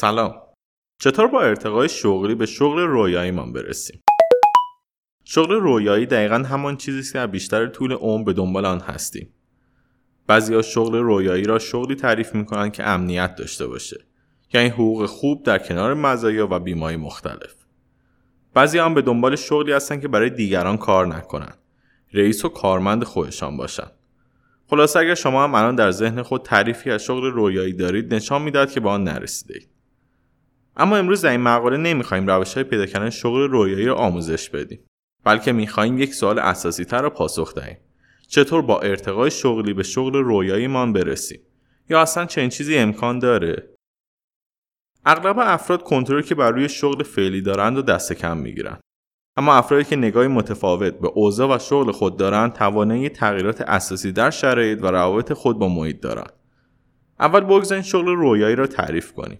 سلام. چطور با ارتقای شغلی به شغل رویاییمان برسیم؟ شغل رویایی دقیقا همان چیزی است که بیشتر طول عمر به دنبال آن هستیم. بعضی شغل رویایی را شغلی تعریف می‌کنند که امنیت داشته باشه یعنی حقوق خوب در کنار مزایا و بیمایی مختلف. بعضی هم به دنبال شغلی هستند که برای دیگران کار نکنند رئیس و کارمند خودشان باشند خلاصه اگر شما هم الان در ذهن خود تعریفی از شغل رویایی دارید نشان می‌داد که به آن نرسیدید اما امروز در این مقاله نمی‌خواهیم روش های پیدا کردن شغل رویایی را آموزش بدیم بلکه می‌خواهیم یک سوال اساسی تر را پاسخ دهیم. چطور با ارتقای شغلی به شغل رویاییمان برسیم؟ یا اصلا چنین چیزی امکان داره؟ اغلب افراد کنترلی که بر روی شغل فعلی دارند و دست کم می‌گیرند اما افرادی که نگاهی متفاوت به اوضاع و شغل خود دارند توانایی تغییرات اساسی در شرایط و روابط خود با محیط دارند. اول بگذارید شغل رویایی را تعریف کنیم.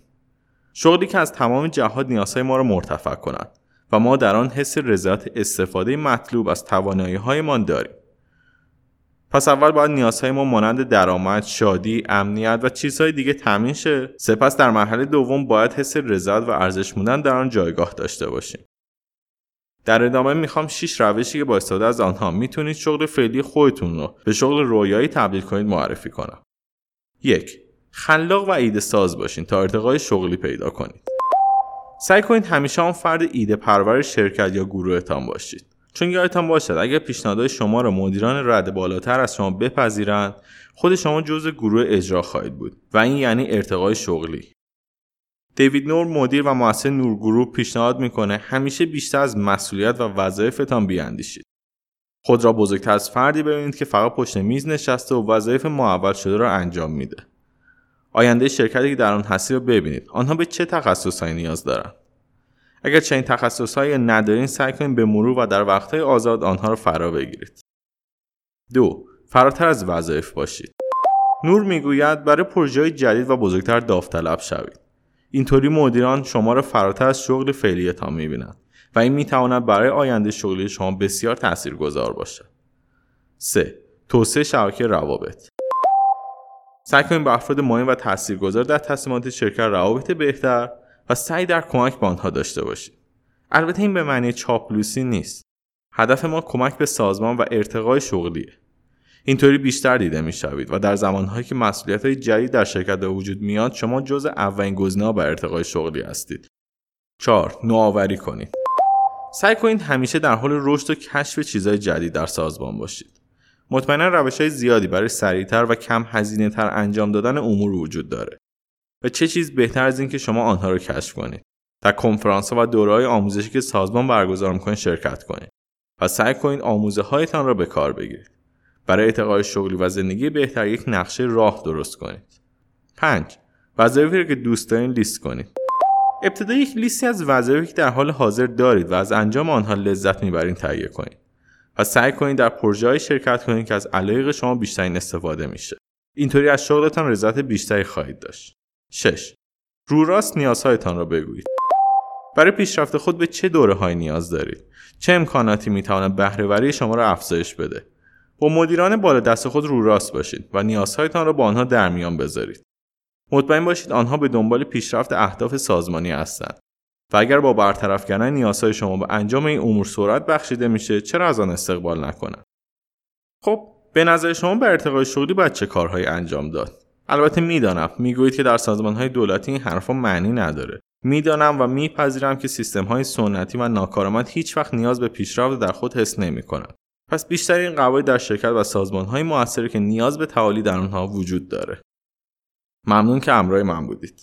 شغلی که از تمام جهات نیازهای ما را مرتفع کند و ما در آن حس رضایت استفاده مطلوب از توانایی هایمان داریم پس اول باید نیازهای ما مانند درآمد، شادی، امنیت و چیزهای دیگه تامین شه. سپس در مرحله دوم باید حس رضایت و ارزش بودن در آن جایگاه داشته باشیم. در ادامه می‌خوام 6 روشی که با استفاده از آنها می‌تونید شغل فعلی خودتون رو به شغل رویایی تبدیل کنید معرفی کنم. یک خلاق و ایده ساز باشین تا ارتقای شغلی پیدا کنید. سعی کنید همیشه آن فرد ایده پرور شرکت یا گروهتان باشید. چون یادتان باشد اگر پیشنهادهای شما را مدیران رد بالاتر از شما بپذیرند خود شما جزء گروه اجرا خواهید بود و این یعنی ارتقای شغلی دیوید نور مدیر و مؤسس نور گروپ پیشنهاد می‌کنه همیشه بیشتر از مسئولیت و وظایفتان بیاندیشید خود را بزرگتر از فردی ببینید که فقط پشت میز نشسته و وظایف معول شده را انجام میده آینده شرکتی که در آن هستی را ببینید. آنها به چه تخصصهایی نیاز دارند؟ اگر چنین تخصصهایی ندارین سعی کنید به مرور و در وقتهای آزاد آنها را فرا بگیرید. دو فراتر از وظایف باشید. نور می‌گوید برای پروژه جدید و بزرگتر داوطلب شوید. اینطوری مدیران شما را فراتر از شغل فعلیتان می‌بینند و این می‌تواند برای آینده شغلی شما بسیار تاثیرگذار باشد. 3. توسعه شبکه روابط. سعی کنید با افراد مهم و تاثیرگذار در تصمیمات شرکت روابط بهتر و سعی در کمک به آنها داشته باشید البته این به معنی چاپلوسی نیست. هدف ما کمک به سازمان و ارتقای شغلیه. اینطوری بیشتر دیده می‌شوید و در زمانهایی که مسئولیت های جدید در شرکت به وجود میاد شما جز اولین گزینه‌ها برای ارتقای شغلی هستید. 4. نوآوری کنید. سعی کنید همیشه در حال رشد و کشف چیزهای جدید در سازمان باشید. مطمئنا روش های زیادی برای سریعتر و کم هزینه تر انجام دادن امور وجود داره. و چه چیز بهتر از اینکه شما آنها را کشف کنید؟ در کنفرانس و دورهای آموزشی که سازمان برگزار می‌کنه شرکت کنید. و سعی کنید آموزه هایتان را به کار بگیرید. برای ارتقای شغلی و زندگی بهتر یک نقشه راه درست کنید. 5 وظایفی که دوست دارین لیست کنید. ابتدا یک لیستی از وظایفی که در حال حاضر دارید و از انجام آنها لذت می‌برین تهیه کنید. و سعی کنید در پروژه شرکت کنید که از علایق شما بیشترین استفاده میشه اینطوری از شغلتان رضایت بیشتری خواهید داشت 6. رو راست نیازهایتان را بگویید. برای پیشرفت خود به چه دوره های نیاز دارید؟ چه امکاناتی می تواند بهرهوری شما را افزایش بده؟ با مدیران بالا دست خود رو راست باشید و نیازهایتان را با آنها در میان بذارید. مطمئن باشید آنها به دنبال پیشرفت اهداف سازمانی هستند. و اگر با برطرف کردن نیازهای شما به انجام این امور سرعت بخشیده میشه چرا از آن استقبال نکنند خب به نظر شما به ارتقای شغلی باید چه کارهایی انجام داد البته می‌دانم می‌گویید که در سازمان های دولتی این حرفها معنی نداره می‌دانم و میپذیرم که سیستم های سنتی و ناکارآمد هیچ وقت نیاز به پیشرفت در خود حس نمی کنند. پس بیشتر این قواعد در شرکت و سازمان های موثری که نیاز به تعالی در آنها وجود داره. ممنون که همراه من بودید.